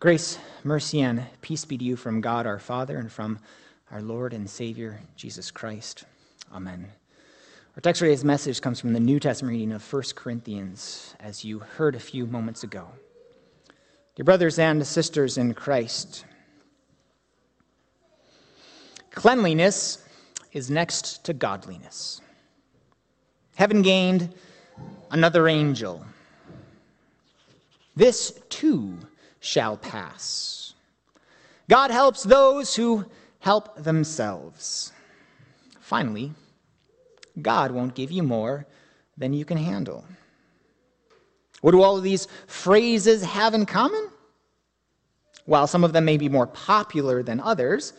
Grace, mercy, and peace be to you from God our Father and from our Lord and Savior, Jesus Christ. Amen. Our text for today's message comes from the New Testament reading of 1 Corinthians, as you heard a few moments ago. Dear brothers and sisters in Christ, cleanliness is next to godliness. Heaven gained another angel. This too shall pass. God helps those who help themselves. Finally, God won't give you more than you can handle. What do all of these phrases have in common? While some of them may be more popular than others,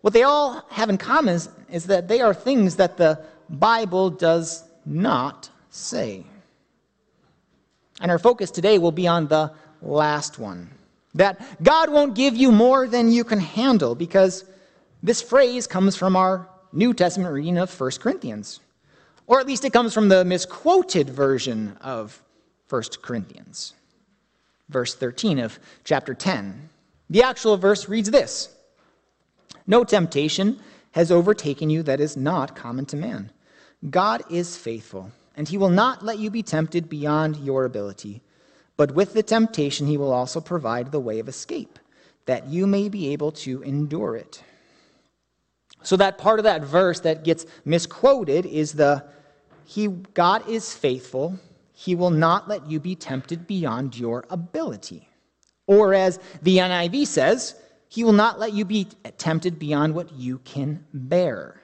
what they all have in common is, is that they are things that the Bible does not say. And our focus today will be on the last one that God won't give you more than you can handle, because this phrase comes from our New Testament reading of 1 Corinthians. Or at least it comes from the misquoted version of 1 Corinthians, verse 13 of chapter 10. The actual verse reads this No temptation has overtaken you that is not common to man. God is faithful, and he will not let you be tempted beyond your ability. But with the temptation, he will also provide the way of escape, that you may be able to endure it. So, that part of that verse that gets misquoted is the he, God is faithful, he will not let you be tempted beyond your ability. Or, as the NIV says, he will not let you be tempted beyond what you can bear.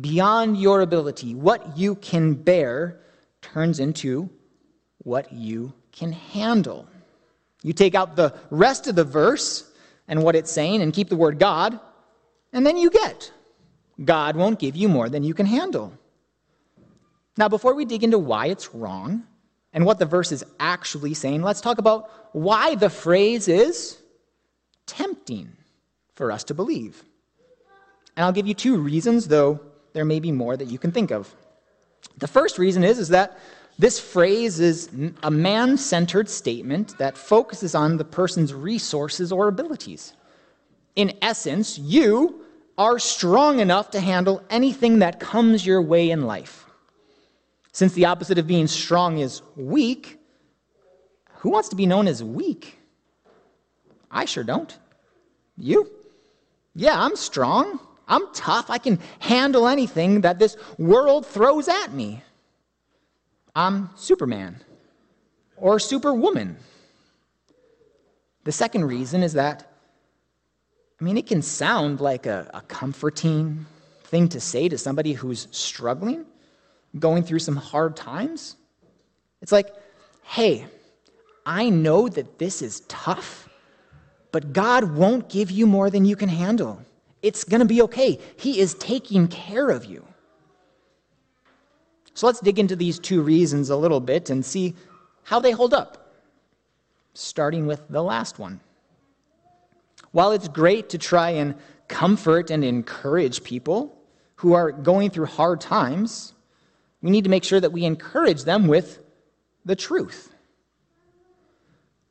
Beyond your ability, what you can bear turns into what you can handle. You take out the rest of the verse and what it's saying and keep the word God, and then you get God won't give you more than you can handle. Now, before we dig into why it's wrong and what the verse is actually saying, let's talk about why the phrase is tempting for us to believe. And I'll give you two reasons, though there may be more that you can think of. The first reason is, is that this phrase is a man centered statement that focuses on the person's resources or abilities. In essence, you are strong enough to handle anything that comes your way in life. Since the opposite of being strong is weak, who wants to be known as weak? I sure don't. You? Yeah, I'm strong. I'm tough. I can handle anything that this world throws at me. I'm Superman or Superwoman. The second reason is that, I mean, it can sound like a, a comforting thing to say to somebody who's struggling, going through some hard times. It's like, hey, I know that this is tough, but God won't give you more than you can handle. It's going to be okay. He is taking care of you. So let's dig into these two reasons a little bit and see how they hold up, starting with the last one. While it's great to try and comfort and encourage people who are going through hard times, we need to make sure that we encourage them with the truth.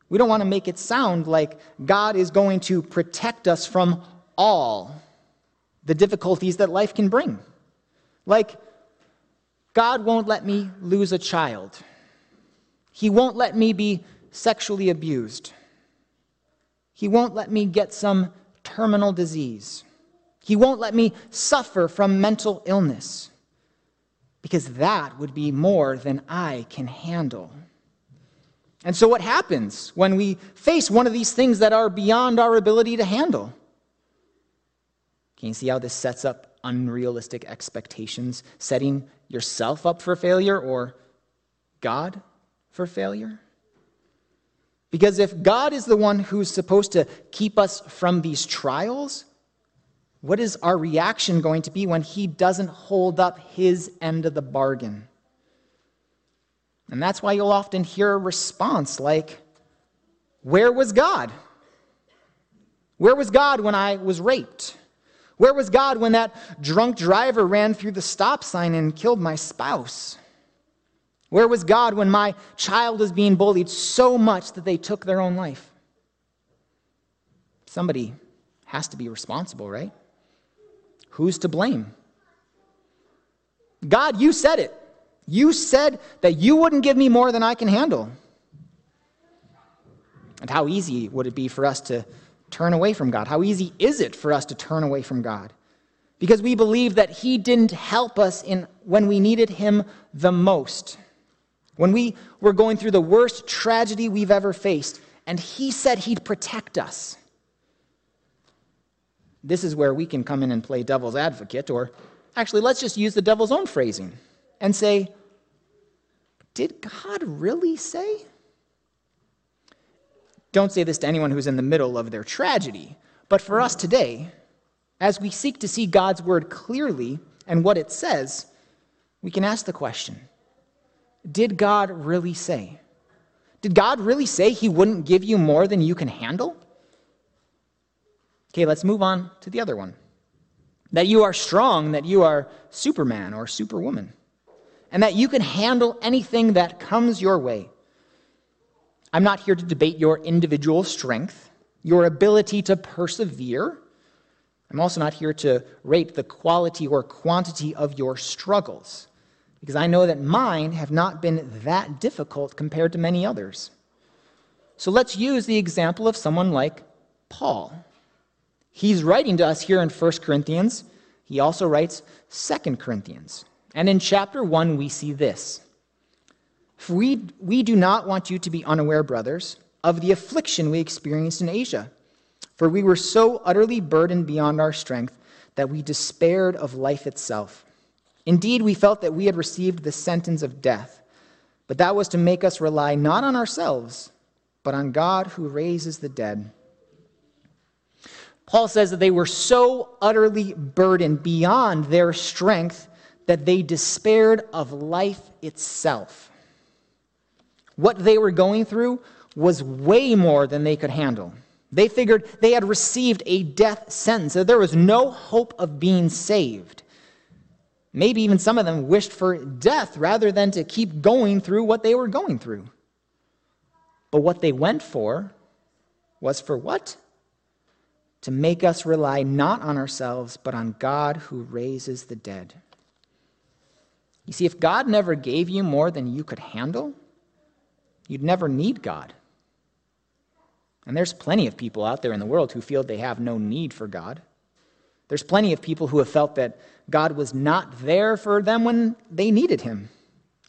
We don't want to make it sound like God is going to protect us from all the difficulties that life can bring. Like, God won't let me lose a child. He won't let me be sexually abused. He won't let me get some terminal disease. He won't let me suffer from mental illness because that would be more than I can handle. And so, what happens when we face one of these things that are beyond our ability to handle? Can you see how this sets up unrealistic expectations, setting yourself up for failure or God for failure? Because if God is the one who's supposed to keep us from these trials, what is our reaction going to be when He doesn't hold up His end of the bargain? And that's why you'll often hear a response like, Where was God? Where was God when I was raped? Where was God when that drunk driver ran through the stop sign and killed my spouse? Where was God when my child was being bullied so much that they took their own life? Somebody has to be responsible, right? Who's to blame? God, you said it. You said that you wouldn't give me more than I can handle. And how easy would it be for us to turn away from God? How easy is it for us to turn away from God? Because we believe that He didn't help us in, when we needed Him the most. When we were going through the worst tragedy we've ever faced, and He said He'd protect us. This is where we can come in and play devil's advocate, or actually, let's just use the devil's own phrasing and say, Did God really say? Don't say this to anyone who's in the middle of their tragedy. But for us today, as we seek to see God's word clearly and what it says, we can ask the question Did God really say? Did God really say he wouldn't give you more than you can handle? Okay, let's move on to the other one. That you are strong, that you are Superman or Superwoman, and that you can handle anything that comes your way. I'm not here to debate your individual strength, your ability to persevere. I'm also not here to rate the quality or quantity of your struggles, because I know that mine have not been that difficult compared to many others. So let's use the example of someone like Paul. He's writing to us here in 1 Corinthians. He also writes 2 Corinthians. And in chapter 1, we see this for we, we do not want you to be unaware, brothers, of the affliction we experienced in Asia. For we were so utterly burdened beyond our strength that we despaired of life itself. Indeed, we felt that we had received the sentence of death, but that was to make us rely not on ourselves, but on God who raises the dead. Paul says that they were so utterly burdened beyond their strength that they despaired of life itself. What they were going through was way more than they could handle. They figured they had received a death sentence, that there was no hope of being saved. Maybe even some of them wished for death rather than to keep going through what they were going through. But what they went for was for what? To make us rely not on ourselves, but on God who raises the dead. You see, if God never gave you more than you could handle, you'd never need God. And there's plenty of people out there in the world who feel they have no need for God. There's plenty of people who have felt that God was not there for them when they needed Him.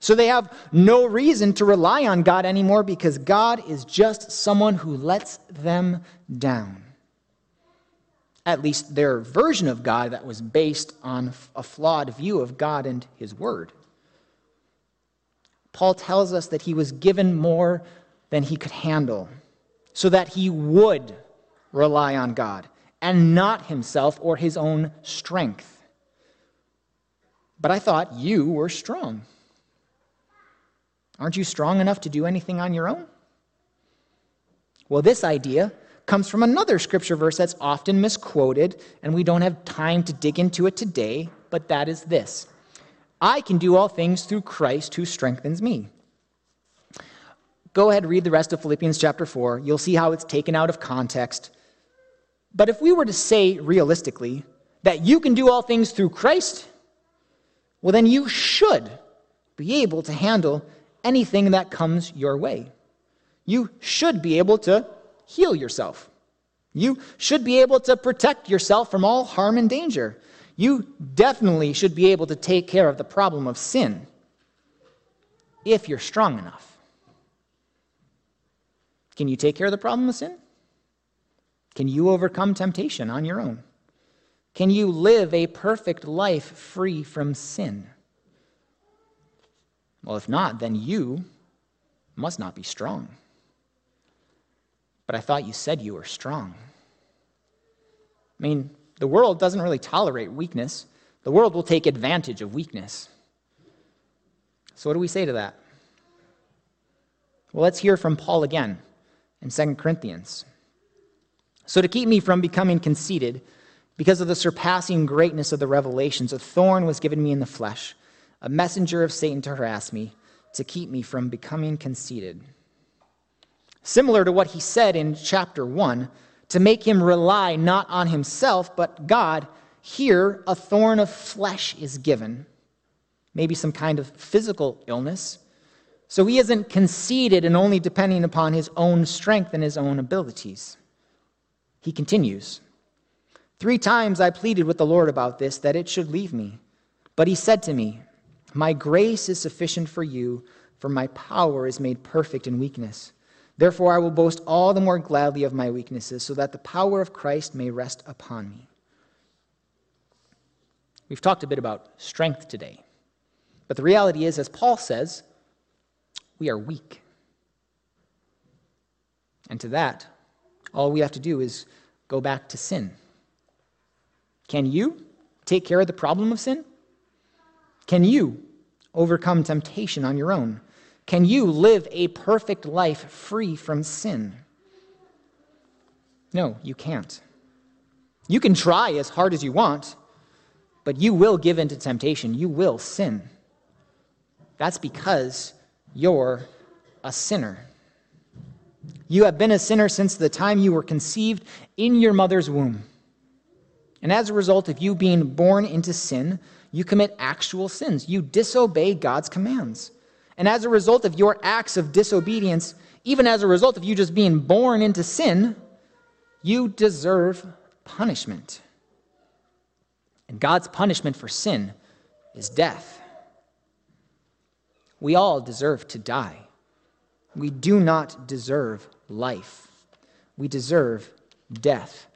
So they have no reason to rely on God anymore because God is just someone who lets them down. At least their version of God that was based on a flawed view of God and His Word. Paul tells us that he was given more than he could handle, so that he would rely on God and not himself or his own strength. But I thought you were strong. Aren't you strong enough to do anything on your own? Well, this idea comes from another scripture verse that's often misquoted, and we don't have time to dig into it today, but that is this I can do all things through Christ who strengthens me. Go ahead, read the rest of Philippians chapter 4. You'll see how it's taken out of context. But if we were to say realistically that you can do all things through Christ, well, then you should be able to handle anything that comes your way. You should be able to heal yourself. You should be able to protect yourself from all harm and danger you definitely should be able to take care of the problem of sin if you're strong enough. Can you take care of the problem of sin? Can you overcome temptation on your own? Can you live a perfect life free from sin? Well, if not, then you must not be strong. But I thought you said you were strong. I mean, the world doesn't really tolerate weakness. The world will take advantage of weakness. So, what do we say to that? Well, let's hear from Paul again in 2 Corinthians. So, to keep me from becoming conceited, because of the surpassing greatness of the revelations, a thorn was given me in the flesh, a messenger of Satan to harass me, to keep me from becoming conceited. Similar to what he said in chapter 1, to make him rely not on himself, but God, here a thorn of flesh is given, maybe some kind of physical illness. So he isn't conceited and only depending upon his own strength and his own abilities. He continues Three times I pleaded with the Lord about this, that it should leave me. But he said to me, My grace is sufficient for you, for my power is made perfect in weakness. Therefore, I will boast all the more gladly of my weaknesses, so that the power of Christ may rest upon me. We've talked a bit about strength today. But the reality is, as Paul says, we are weak. And to that, all we have to do is go back to sin. Can you take care of the problem of sin? Can you overcome temptation on your own? Can you live a perfect life free from sin? No, you can't. You can try as hard as you want, but you will give in to temptation. You will sin. That's because you're a sinner. You have been a sinner since the time you were conceived in your mother's womb. And as a result of you being born into sin, you commit actual sins. You disobey God's commands. And as a result of your acts of disobedience, even as a result of you just being born into sin, you deserve punishment. And God's punishment for sin is death. We all deserve to die. We do not deserve life. We deserve death.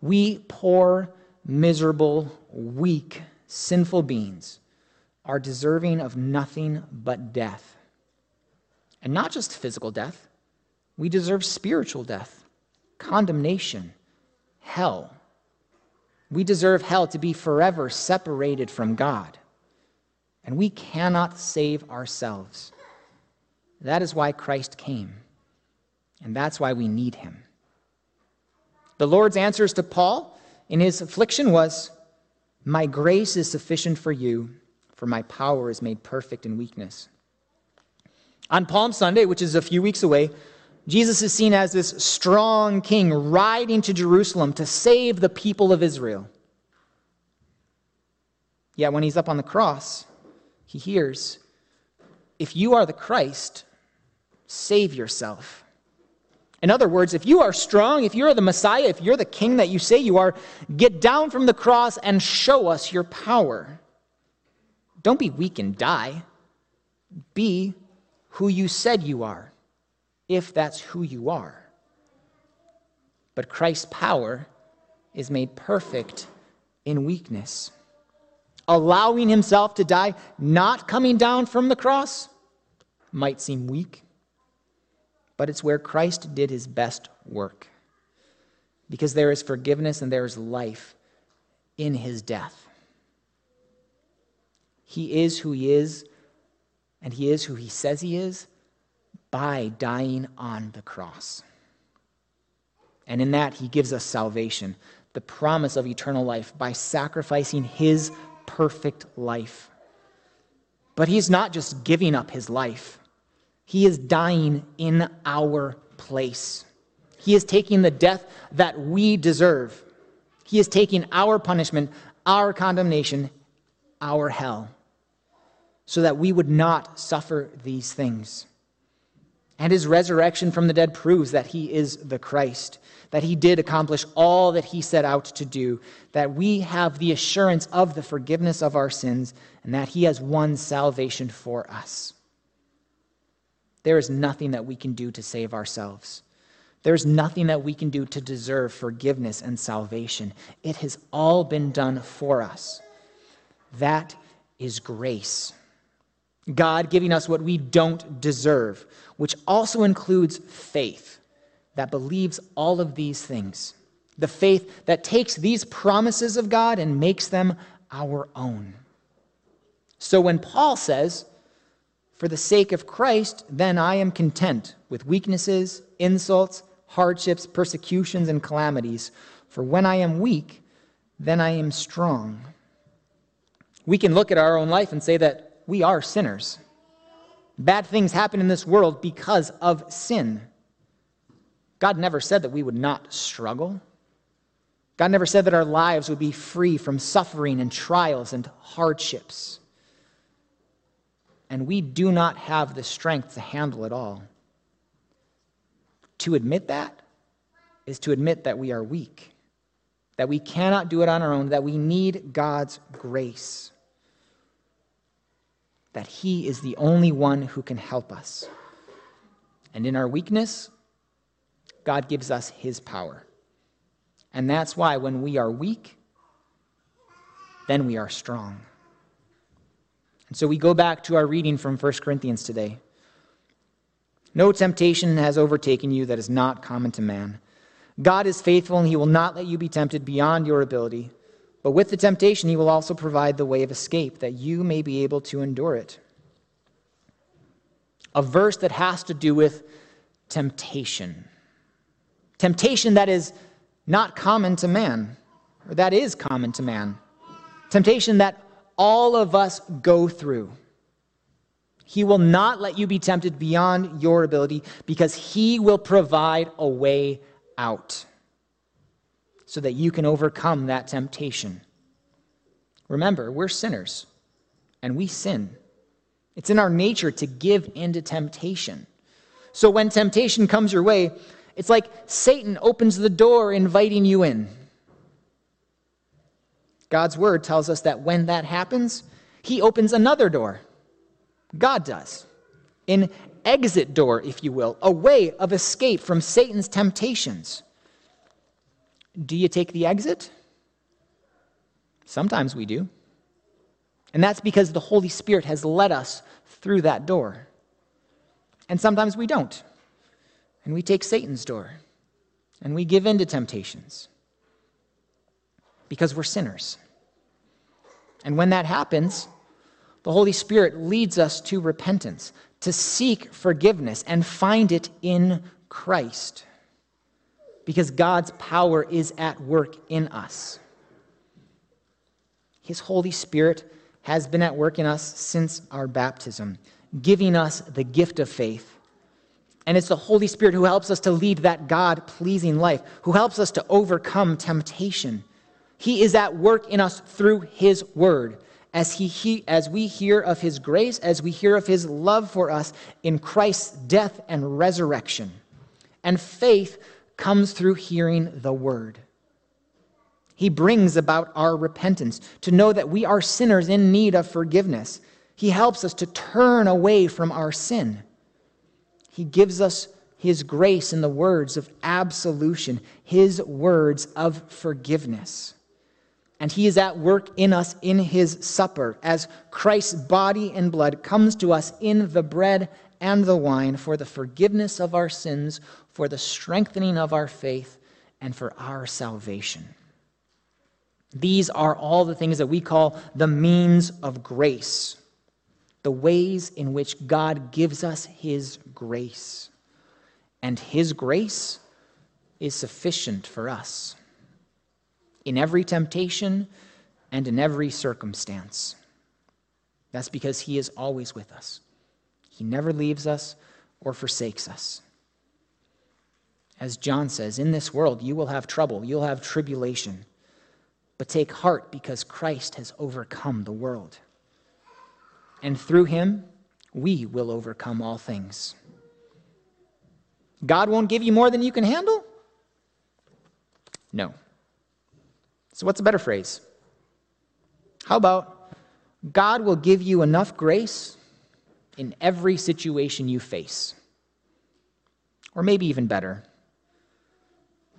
We poor, miserable, weak, sinful beings are deserving of nothing but death. And not just physical death, we deserve spiritual death, condemnation, hell. We deserve hell to be forever separated from God. And we cannot save ourselves. That is why Christ came. And that's why we need him. The Lord's answers to Paul in his affliction was, My grace is sufficient for you, for my power is made perfect in weakness. On Palm Sunday, which is a few weeks away, Jesus is seen as this strong king riding to Jerusalem to save the people of Israel. Yet when he's up on the cross, he hears, If you are the Christ, save yourself. In other words, if you are strong, if you're the Messiah, if you're the king that you say you are, get down from the cross and show us your power. Don't be weak and die. Be who you said you are, if that's who you are. But Christ's power is made perfect in weakness. Allowing himself to die, not coming down from the cross, might seem weak but it's where Christ did his best work. Because there is forgiveness and there is life in his death. He is who he is, and he is who he says he is by dying on the cross. And in that, he gives us salvation, the promise of eternal life, by sacrificing his perfect life. But he's not just giving up his life. He is dying in our place. He is taking the death that we deserve. He is taking our punishment, our condemnation, our hell, so that we would not suffer these things. And his resurrection from the dead proves that he is the Christ, that he did accomplish all that he set out to do, that we have the assurance of the forgiveness of our sins, and that he has won salvation for us. There is nothing that we can do to save ourselves. There's nothing that we can do to deserve forgiveness and salvation. It has all been done for us. That is grace. God giving us what we don't deserve, which also includes faith that believes all of these things. The faith that takes these promises of God and makes them our own. So when Paul says, for the sake of Christ, then I am content with weaknesses, insults, hardships, persecutions, and calamities. For when I am weak, then I am strong. We can look at our own life and say that we are sinners. Bad things happen in this world because of sin. God never said that we would not struggle. God never said that our lives would be free from suffering and trials and hardships. And we do not have the strength to handle it all. To admit that is to admit that we are weak, that we cannot do it on our own, that we need God's grace, that He is the only one who can help us. And in our weakness, God gives us His power. And that's why when we are weak, then we are strong. And so we go back to our reading from 1 Corinthians today. No temptation has overtaken you that is not common to man. God is faithful, and he will not let you be tempted beyond your ability. But with the temptation, he will also provide the way of escape, that you may be able to endure it. A verse that has to do with temptation. Temptation that is not common to man, or that is common to man. Temptation that all of us go through. He will not let you be tempted beyond your ability because He will provide a way out so that you can overcome that temptation. Remember, we're sinners and we sin. It's in our nature to give into temptation. So when temptation comes your way, it's like Satan opens the door inviting you in. God's word tells us that when that happens, he opens another door. God does. An exit door, if you will, a way of escape from Satan's temptations. Do you take the exit? Sometimes we do. And that's because the Holy Spirit has led us through that door. And sometimes we don't. And we take Satan's door. And we give in to temptations because we're sinners. And when that happens, the Holy Spirit leads us to repentance, to seek forgiveness and find it in Christ. Because God's power is at work in us. His Holy Spirit has been at work in us since our baptism, giving us the gift of faith. And it's the Holy Spirit who helps us to lead that God pleasing life, who helps us to overcome temptation he is at work in us through His Word. As, he, he, as we hear of His grace, as we hear of His love for us in Christ's death and resurrection. And faith comes through hearing the Word. He brings about our repentance, to know that we are sinners in need of forgiveness. He helps us to turn away from our sin. He gives us His grace in the words of absolution, His words of forgiveness. And he is at work in us in his supper, as Christ's body and blood comes to us in the bread and the wine for the forgiveness of our sins, for the strengthening of our faith, and for our salvation. These are all the things that we call the means of grace, the ways in which God gives us his grace. And his grace is sufficient for us in every temptation and in every circumstance. That's because He is always with us. He never leaves us or forsakes us. As John says, in this world you will have trouble, you'll have tribulation. But take heart because Christ has overcome the world. And through him, we will overcome all things. God won't give you more than you can handle? No. So, what's a better phrase? How about God will give you enough grace in every situation you face? Or maybe even better,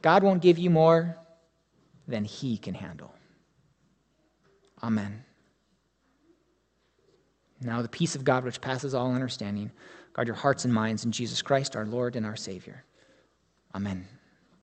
God won't give you more than He can handle. Amen. Now, the peace of God, which passes all understanding, guard your hearts and minds in Jesus Christ, our Lord and our Savior. Amen.